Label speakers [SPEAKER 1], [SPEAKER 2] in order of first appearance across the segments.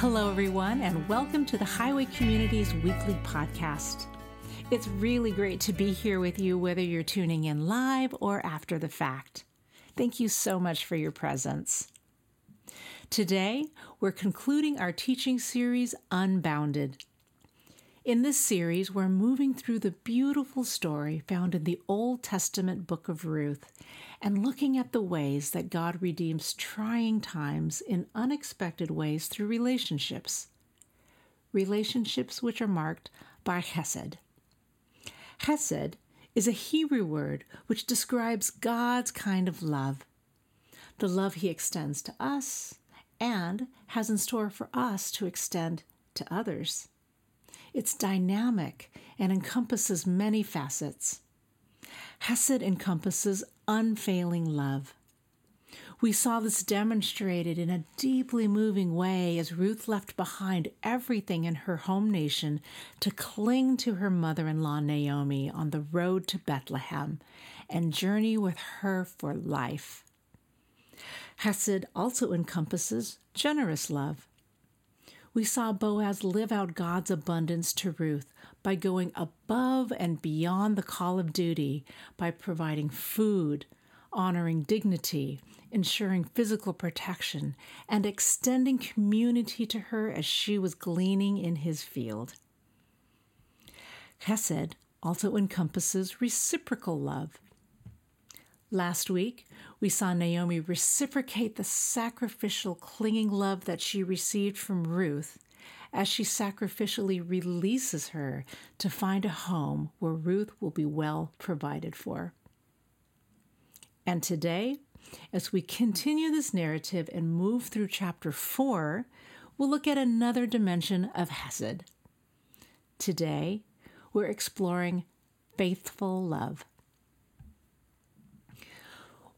[SPEAKER 1] Hello, everyone, and welcome to the Highway Community's weekly podcast. It's really great to be here with you, whether you're tuning in live or after the fact. Thank you so much for your presence. Today, we're concluding our teaching series, Unbounded. In this series, we're moving through the beautiful story found in the Old Testament book of Ruth and looking at the ways that God redeems trying times in unexpected ways through relationships. Relationships which are marked by Chesed. Chesed is a Hebrew word which describes God's kind of love, the love He extends to us and has in store for us to extend to others. It's dynamic and encompasses many facets. Hesed encompasses unfailing love. We saw this demonstrated in a deeply moving way as Ruth left behind everything in her home nation to cling to her mother in law Naomi on the road to Bethlehem and journey with her for life. Hesed also encompasses generous love we saw Boaz live out God's abundance to Ruth by going above and beyond the call of duty by providing food, honoring dignity, ensuring physical protection, and extending community to her as she was gleaning in his field. Chesed also encompasses reciprocal love. Last week, we saw Naomi reciprocate the sacrificial, clinging love that she received from Ruth as she sacrificially releases her to find a home where Ruth will be well provided for. And today, as we continue this narrative and move through chapter 4, we'll look at another dimension of Hesed. Today, we're exploring faithful love.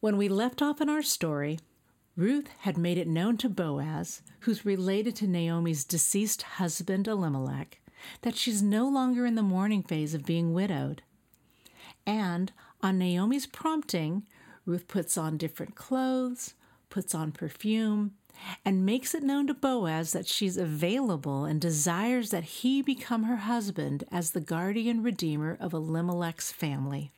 [SPEAKER 1] When we left off in our story, Ruth had made it known to Boaz, who's related to Naomi's deceased husband Elimelech, that she's no longer in the mourning phase of being widowed. And on Naomi's prompting, Ruth puts on different clothes, puts on perfume, and makes it known to Boaz that she's available and desires that he become her husband as the guardian redeemer of Elimelech's family.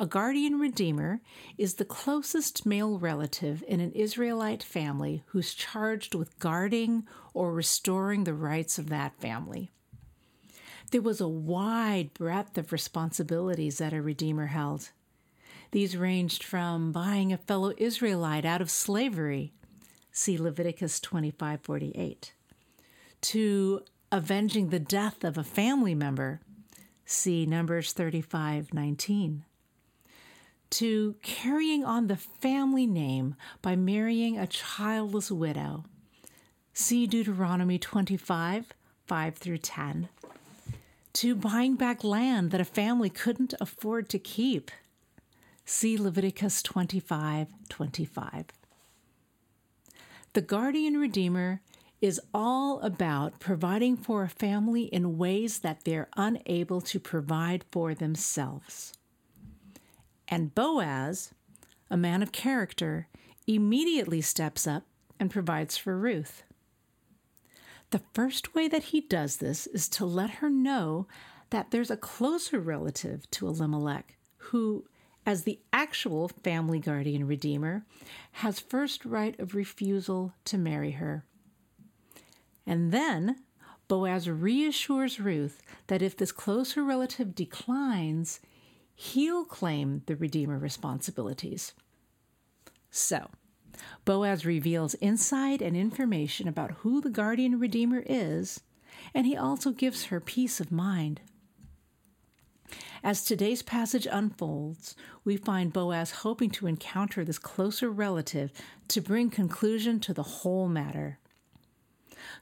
[SPEAKER 1] A guardian redeemer is the closest male relative in an Israelite family who's charged with guarding or restoring the rights of that family. There was a wide breadth of responsibilities that a redeemer held. These ranged from buying a fellow Israelite out of slavery, see Leviticus 25:48, to avenging the death of a family member, see Numbers 35:19 to carrying on the family name by marrying a childless widow. See Deuteronomy 25 5 through 10. To buying back land that a family couldn't afford to keep. See Leviticus 25 25. The guardian redeemer is all about providing for a family in ways that they're unable to provide for themselves. And Boaz, a man of character, immediately steps up and provides for Ruth. The first way that he does this is to let her know that there's a closer relative to Elimelech who, as the actual family guardian redeemer, has first right of refusal to marry her. And then Boaz reassures Ruth that if this closer relative declines, he'll claim the Redeemer responsibilities. So, Boaz reveals insight and information about who the guardian Redeemer is, and he also gives her peace of mind. As today's passage unfolds, we find Boaz hoping to encounter this closer relative to bring conclusion to the whole matter.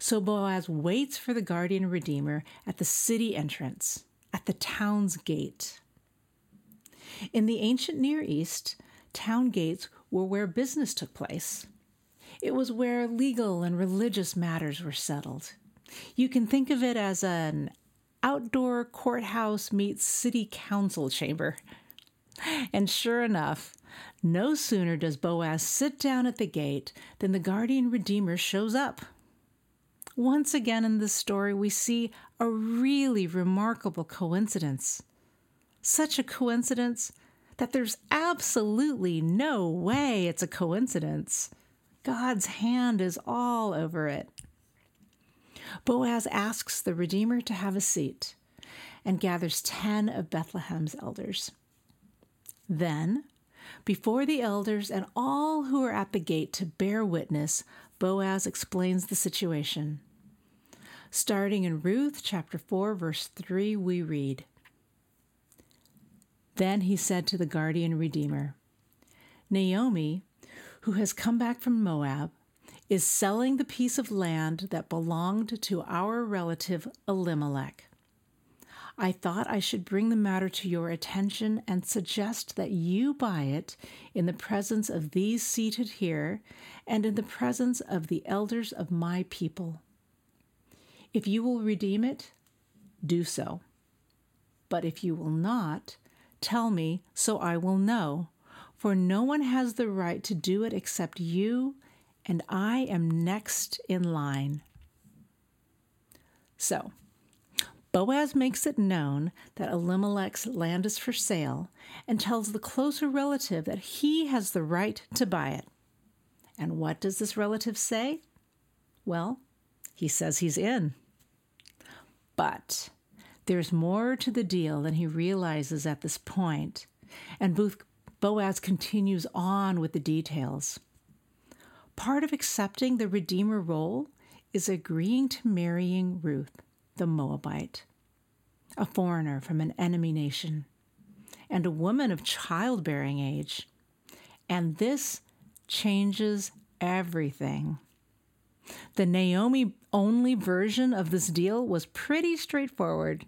[SPEAKER 1] So Boaz waits for the guardian Redeemer at the city entrance, at the town's gate. In the ancient Near East, town gates were where business took place. It was where legal and religious matters were settled. You can think of it as an outdoor courthouse meets city council chamber. And sure enough, no sooner does Boaz sit down at the gate than the guardian redeemer shows up. once again in this story, we see a really remarkable coincidence. Such a coincidence that there's absolutely no way it's a coincidence. God's hand is all over it. Boaz asks the Redeemer to have a seat and gathers 10 of Bethlehem's elders. Then, before the elders and all who are at the gate to bear witness, Boaz explains the situation. Starting in Ruth chapter 4, verse 3, we read Then he said to the guardian redeemer, Naomi, who has come back from Moab, is selling the piece of land that belonged to our relative Elimelech. I thought I should bring the matter to your attention and suggest that you buy it in the presence of these seated here and in the presence of the elders of my people. If you will redeem it, do so. But if you will not, tell me so I will know, for no one has the right to do it except you, and I am next in line. So, Boaz makes it known that Elimelech's land is for sale and tells the closer relative that he has the right to buy it. And what does this relative say? Well, he says he's in. But there's more to the deal than he realizes at this point, and Booth, Boaz continues on with the details. Part of accepting the Redeemer role is agreeing to marrying Ruth the Moabite, a foreigner from an enemy nation, and a woman of childbearing age. And this changes everything. The Naomi only version of this deal was pretty straightforward.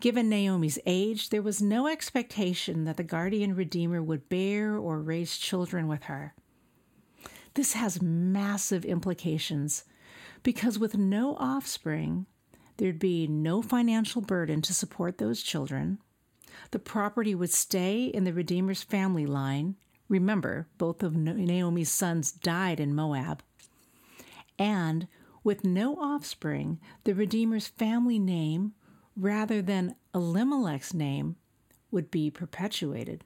[SPEAKER 1] Given Naomi's age, there was no expectation that the guardian redeemer would bear or raise children with her. This has massive implications because with no offspring, There'd be no financial burden to support those children. The property would stay in the Redeemer's family line. Remember, both of Naomi's sons died in Moab. And with no offspring, the Redeemer's family name, rather than Elimelech's name, would be perpetuated.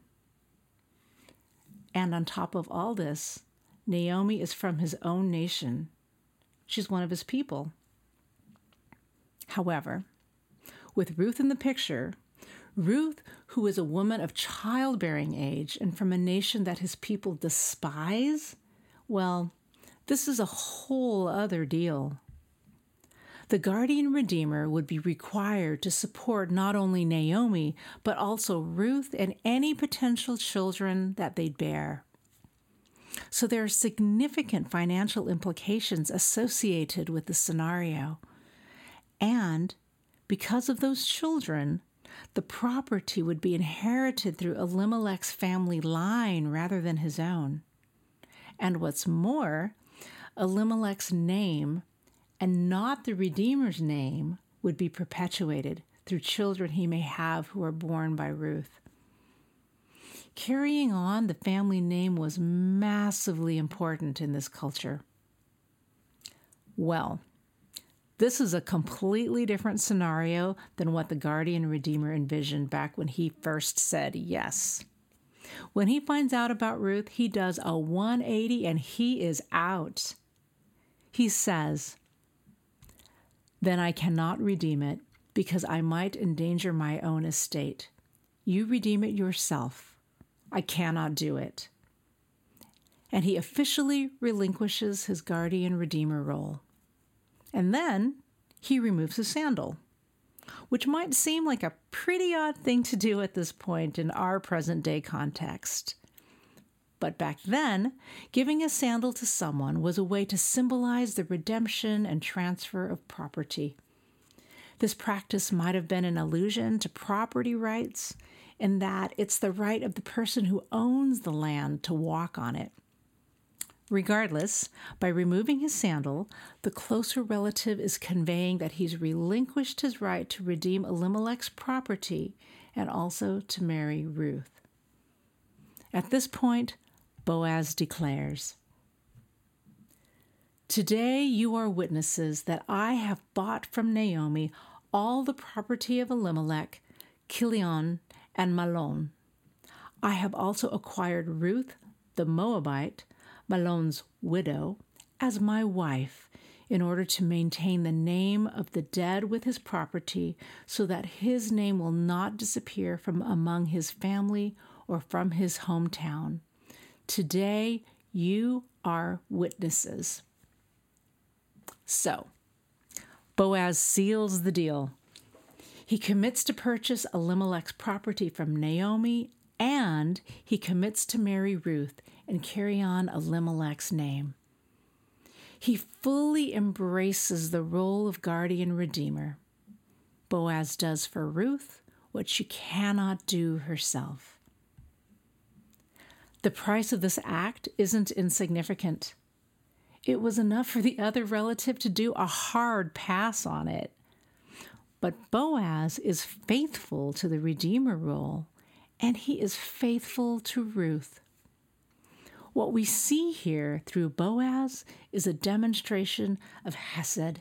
[SPEAKER 1] And on top of all this, Naomi is from his own nation. She's one of his people. However, with Ruth in the picture, Ruth, who is a woman of childbearing age and from a nation that his people despise, well, this is a whole other deal. The guardian redeemer would be required to support not only Naomi, but also Ruth and any potential children that they'd bear. So there are significant financial implications associated with the scenario. And because of those children, the property would be inherited through Elimelech's family line rather than his own. And what's more, Elimelech's name and not the Redeemer's name would be perpetuated through children he may have who are born by Ruth. Carrying on the family name was massively important in this culture. Well, this is a completely different scenario than what the guardian redeemer envisioned back when he first said yes. When he finds out about Ruth, he does a 180 and he is out. He says, Then I cannot redeem it because I might endanger my own estate. You redeem it yourself. I cannot do it. And he officially relinquishes his guardian redeemer role. And then he removes his sandal, which might seem like a pretty odd thing to do at this point in our present day context. But back then, giving a sandal to someone was a way to symbolize the redemption and transfer of property. This practice might have been an allusion to property rights, in that it's the right of the person who owns the land to walk on it. Regardless, by removing his sandal, the closer relative is conveying that he's relinquished his right to redeem Elimelech's property and also to marry Ruth. At this point, Boaz declares Today you are witnesses that I have bought from Naomi all the property of Elimelech, Kilion, and Mahlon. I have also acquired Ruth the Moabite, Mahlon's widow, as my wife in order to maintain the name of the dead with his property so that his name will not disappear from among his family or from his hometown. Today you are witnesses. So, Boaz seals the deal. He commits to purchase Elimelech's property from Naomi and he commits to marry Ruth and carry on Elimelech's name. He fully embraces the role of guardian redeemer. Boaz does for Ruth what she cannot do herself. The price of this act isn't insignificant. It was enough for the other relative to do a hard pass on it. But Boaz is faithful to the Redeemer role, and he is faithful to Ruth. What we see here through Boaz is a demonstration of Hesed.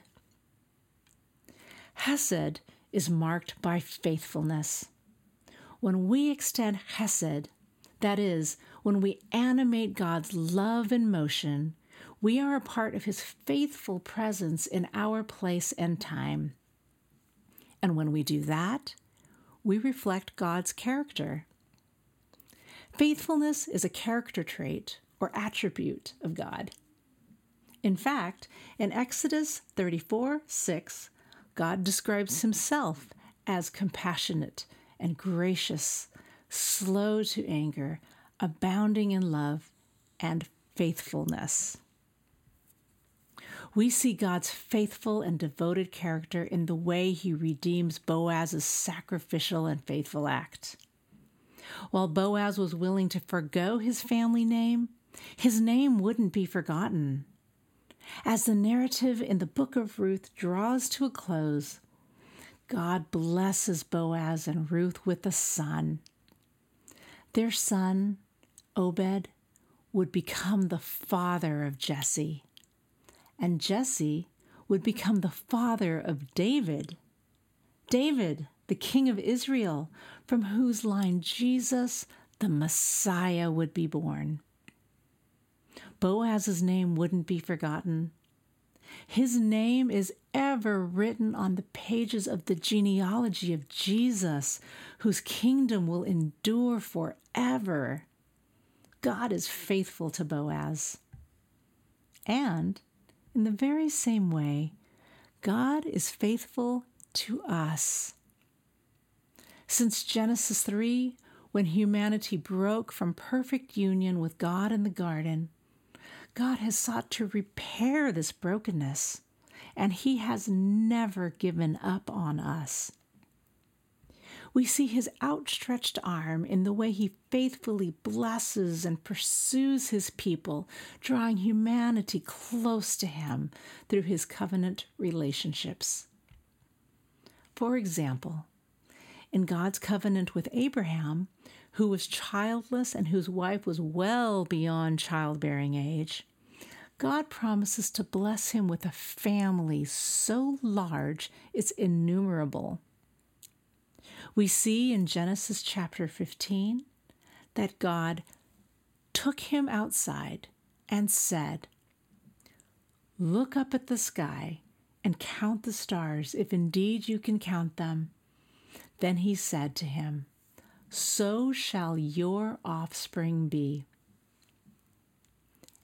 [SPEAKER 1] Hesed is marked by faithfulness. When we extend Hesed, that is, when we animate God's love in motion, we are a part of His faithful presence in our place and time. And when we do that, we reflect God's character. Faithfulness is a character trait or attribute of God. In fact, in Exodus 34 6, God describes himself as compassionate and gracious, slow to anger, abounding in love and faithfulness. We see God's faithful and devoted character in the way he redeems Boaz's sacrificial and faithful act. While Boaz was willing to forego his family name, his name wouldn't be forgotten. As the narrative in the book of Ruth draws to a close, God blesses Boaz and Ruth with a son. Their son, Obed, would become the father of Jesse and Jesse would become the father of David. David, the king of Israel, from whose line Jesus, the Messiah, would be born. Boaz's name wouldn't be forgotten. His name is ever written on the pages of the genealogy of Jesus, whose kingdom will endure forever. God is faithful to Boaz. And in the very same way, God is faithful to us. Since Genesis 3, when humanity broke from perfect union with God in the garden, God has sought to repair this brokenness, and He has never given up on us. We see his outstretched arm in the way he faithfully blesses and pursues his people, drawing humanity close to him through his covenant relationships. For example, in God's covenant with Abraham, who was childless and whose wife was well beyond childbearing age, God promises to bless him with a family so large it's innumerable. We see in Genesis chapter 15 that God took him outside and said, Look up at the sky and count the stars, if indeed you can count them. Then he said to him, So shall your offspring be.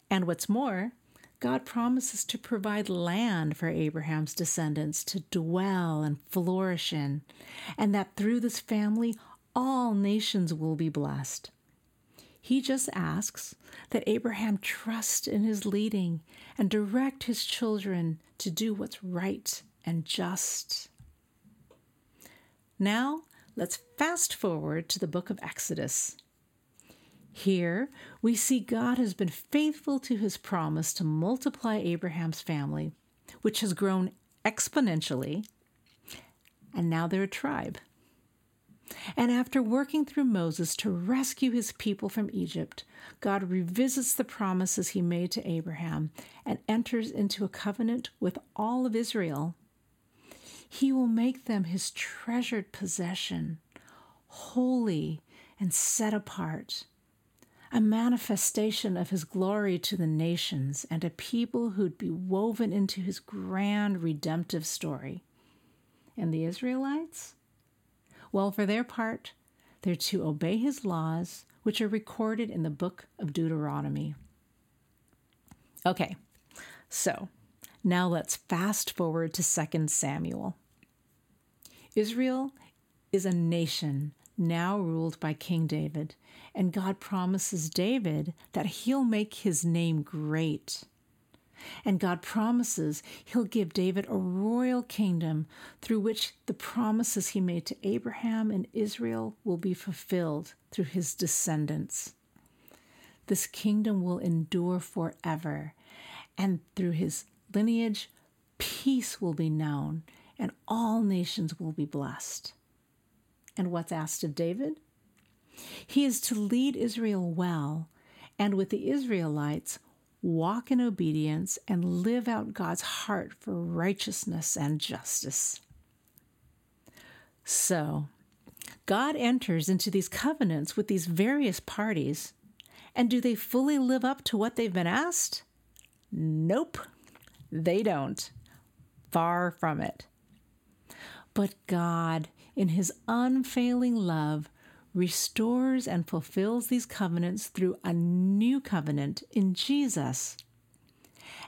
[SPEAKER 1] And what's more, God promises to provide land for Abraham's descendants to dwell and flourish in, and that through this family all nations will be blessed. He just asks that Abraham trust in his leading and direct his children to do what's right and just. Now, let's fast forward to the book of Exodus. Here, we see God has been faithful to his promise to multiply Abraham's family, which has grown exponentially, and now they're a tribe. And after working through Moses to rescue his people from Egypt, God revisits the promises he made to Abraham and enters into a covenant with all of Israel. He will make them his treasured possession, holy and set apart, a manifestation of his glory to the nations and a people who'd be woven into his grand redemptive story. And the Israelites? Well, for their part, they're to obey his laws, which are recorded in the book of Deuteronomy. Okay, so now let's fast forward to 2 Samuel. Israel is a nation now ruled by King David, and God promises David that he'll make his name great. And God promises he'll give David a royal kingdom through which the promises he made to Abraham and Israel will be fulfilled through his descendants. This kingdom will endure forever, and through his lineage, peace will be known, and all nations will be blessed. And what's asked of David? He is to lead Israel well, and with the Israelites, walk in obedience, and live out God's heart for righteousness and justice. So, God enters into these covenants with these various parties, and do they fully live up to what they've been asked? Nope, they don't. Far from it. But God, in His unfailing love, restores and fulfills these covenants through a new covenant in Jesus.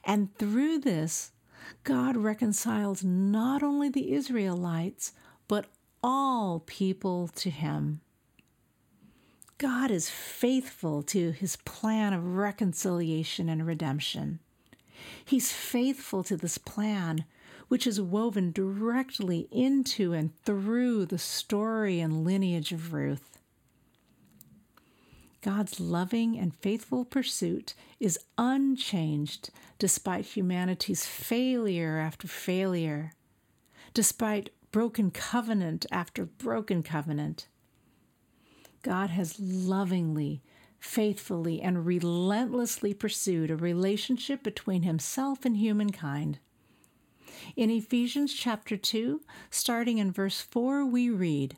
[SPEAKER 1] And through this, God reconciles not only the Israelites, but all people to Him. God is faithful to His plan of reconciliation and redemption. He's faithful to this plan which is woven directly into and through the story and lineage of Ruth. God's loving and faithful pursuit is unchanged despite humanity's failure after failure, despite broken covenant after broken covenant. God has lovingly, faithfully, and relentlessly pursued a relationship between himself and humankind. In Ephesians chapter 2, starting in verse 4, we read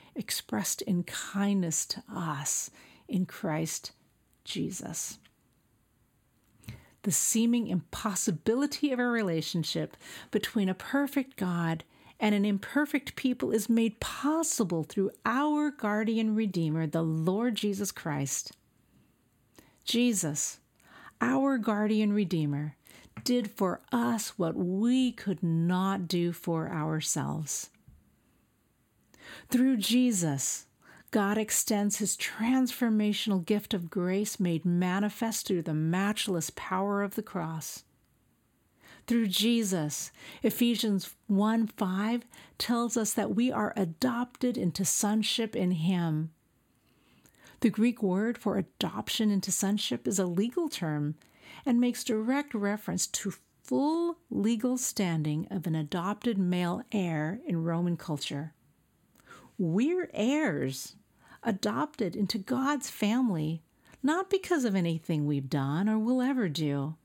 [SPEAKER 1] expressed in kindness to us in Christ Jesus. The seeming impossibility of a relationship between a perfect God and an imperfect people is made possible through our guardian Redeemer, the Lord Jesus Christ. Jesus, our guardian Redeemer, did for us what we could not do for ourselves. Through Jesus, God extends his transformational gift of grace made manifest through the matchless power of the cross. Through Jesus, Ephesians 1 5 tells us that we are adopted into sonship in him. The Greek word for adoption into sonship is a legal term and makes direct reference to full legal standing of an adopted male heir in Roman culture. We're heirs, adopted into God's family, not because of anything we've done or will ever do,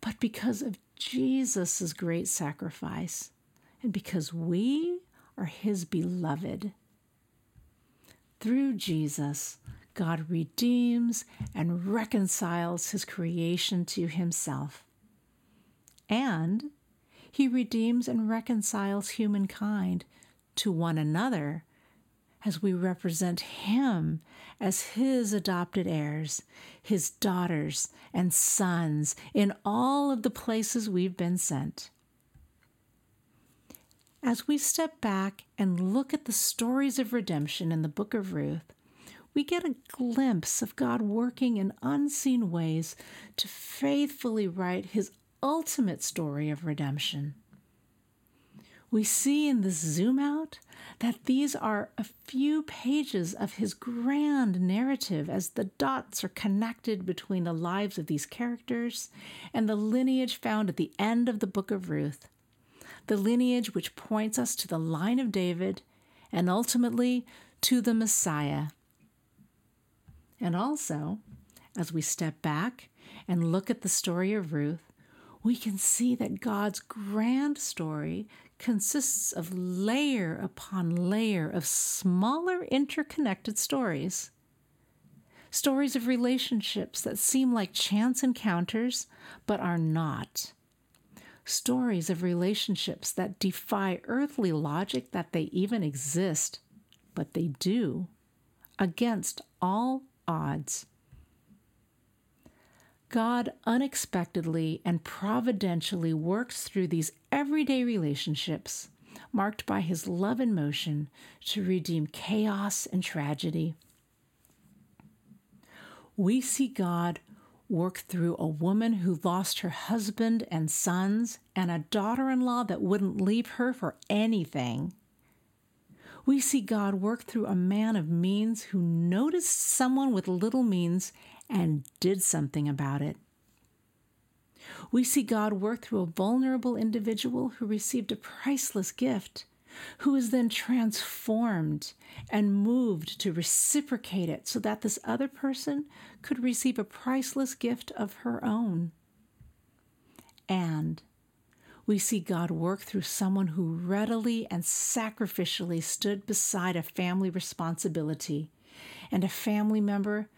[SPEAKER 1] but because of Jesus' great sacrifice and because we are his beloved. Through Jesus, God redeems and reconciles his creation to himself. And he redeems and reconciles humankind to one another as we represent him as his adopted heirs, his daughters and sons in all of the places we've been sent. As we step back and look at the stories of redemption in the book of Ruth, we get a glimpse of God working in unseen ways to faithfully write his ultimate story of redemption. We see in this zoom out that these are a few pages of his grand narrative as the dots are connected between the lives of these characters and the lineage found at the end of the book of Ruth, the lineage which points us to the line of David and ultimately to the Messiah. And also, as we step back and look at the story of Ruth, we can see that God's grand story consists of layer upon layer of smaller interconnected stories. Stories of relationships that seem like chance encounters but are not. Stories of relationships that defy earthly logic that they even exist, but they do, against all odds. God unexpectedly and providentially works through these everyday relationships, marked by his love and motion, to redeem chaos and tragedy. We see God work through a woman who lost her husband and sons and a daughter in law that wouldn't leave her for anything. We see God work through a man of means who noticed someone with little means and did something about it. We see God work through a vulnerable individual who received a priceless gift, who was then transformed and moved to reciprocate it so that this other person could receive a priceless gift of her own. And we see God work through someone who readily and sacrificially stood beside a family responsibility and a family member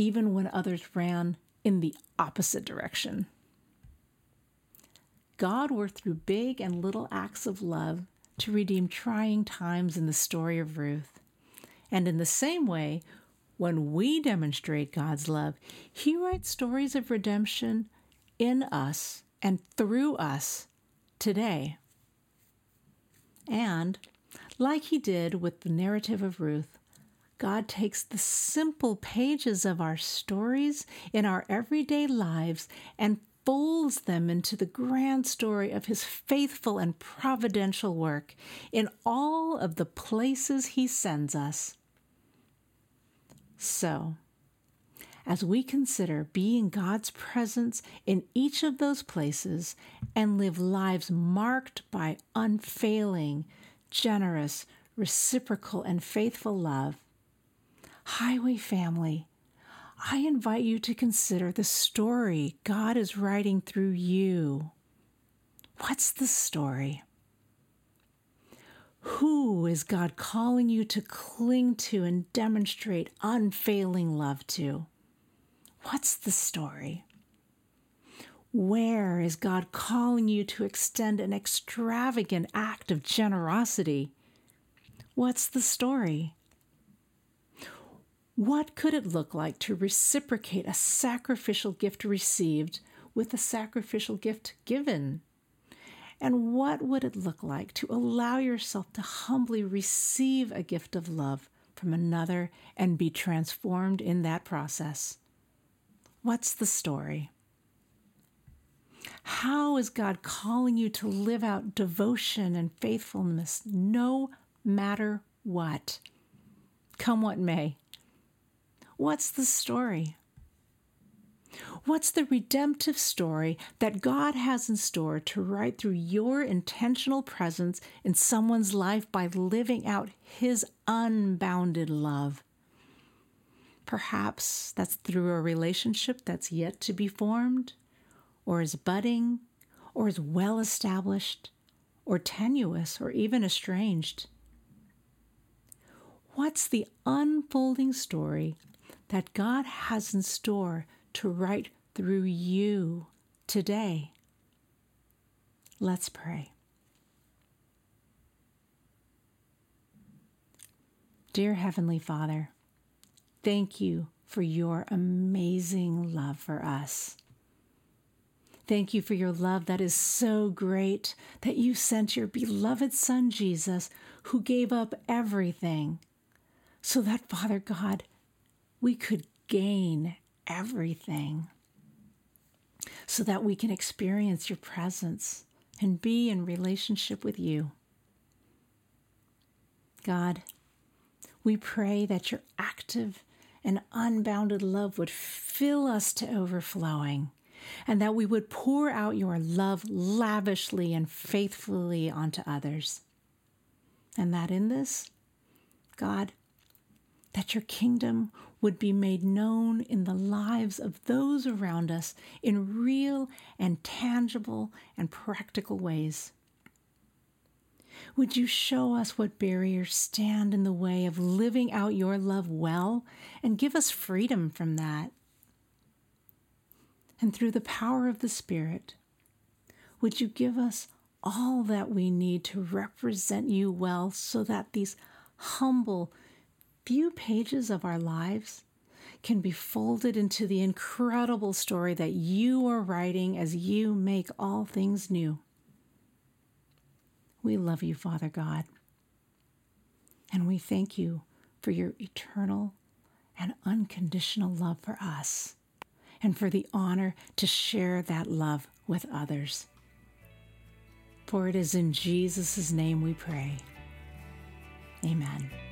[SPEAKER 1] even when others ran in the opposite direction. God worked through big and little acts of love to redeem trying times in the story of Ruth. And in the same way, when we demonstrate God's love, He writes stories of redemption in us and through us today. And, like He did with the narrative of Ruth, God takes the simple pages of our stories in our everyday lives and folds them into the grand story of His faithful and providential work in all of the places He sends us. So, as we consider being God's presence in each of those places and live lives marked by unfailing, generous, reciprocal, and faithful love, Highway family, I invite you to consider the story God is writing through you. What's the story? Who is God calling you to cling to and demonstrate unfailing love to? What's the story? Where is God calling you to extend an extravagant act of generosity? What's the story? What could it look like to reciprocate a sacrificial gift received with a sacrificial gift given? And what would it look like to allow yourself to humbly receive a gift of love from another and be transformed in that process? What's the story? How is God calling you to live out devotion and faithfulness no matter what? Come what may. What's the story? What's the redemptive story that God has in store to write through your intentional presence in someone's life by living out His unbounded love? Perhaps that's through a relationship that's yet to be formed, or is budding, or is well established, or tenuous, or even estranged. What's the unfolding story that God has in store to write through you today. Let's pray. Dear Heavenly Father, thank you for your amazing love for us. Thank you for your love that is so great that you sent your beloved Son, Jesus, who gave up everything so that, Father God, we could gain everything, so that we can experience your presence and be in relationship with you. God, we pray that your active and unbounded love would fill us to overflowing and that we would pour out your love lavishly and faithfully onto others. And that in this, God, that your kingdom would be made known in the lives of those around us in real and tangible and practical ways. Would you show us what barriers stand in the way of living out your love well and give us freedom from that? And through the power of the Spirit, would you give us all that we need to represent you well so that these humble few pages of our lives can be folded into the incredible story that you are writing as you make all things new? We love you, Father God. And we thank you for your eternal and unconditional love for us and for the honor to share that love with others. For it is in Jesus' name we pray. Amen.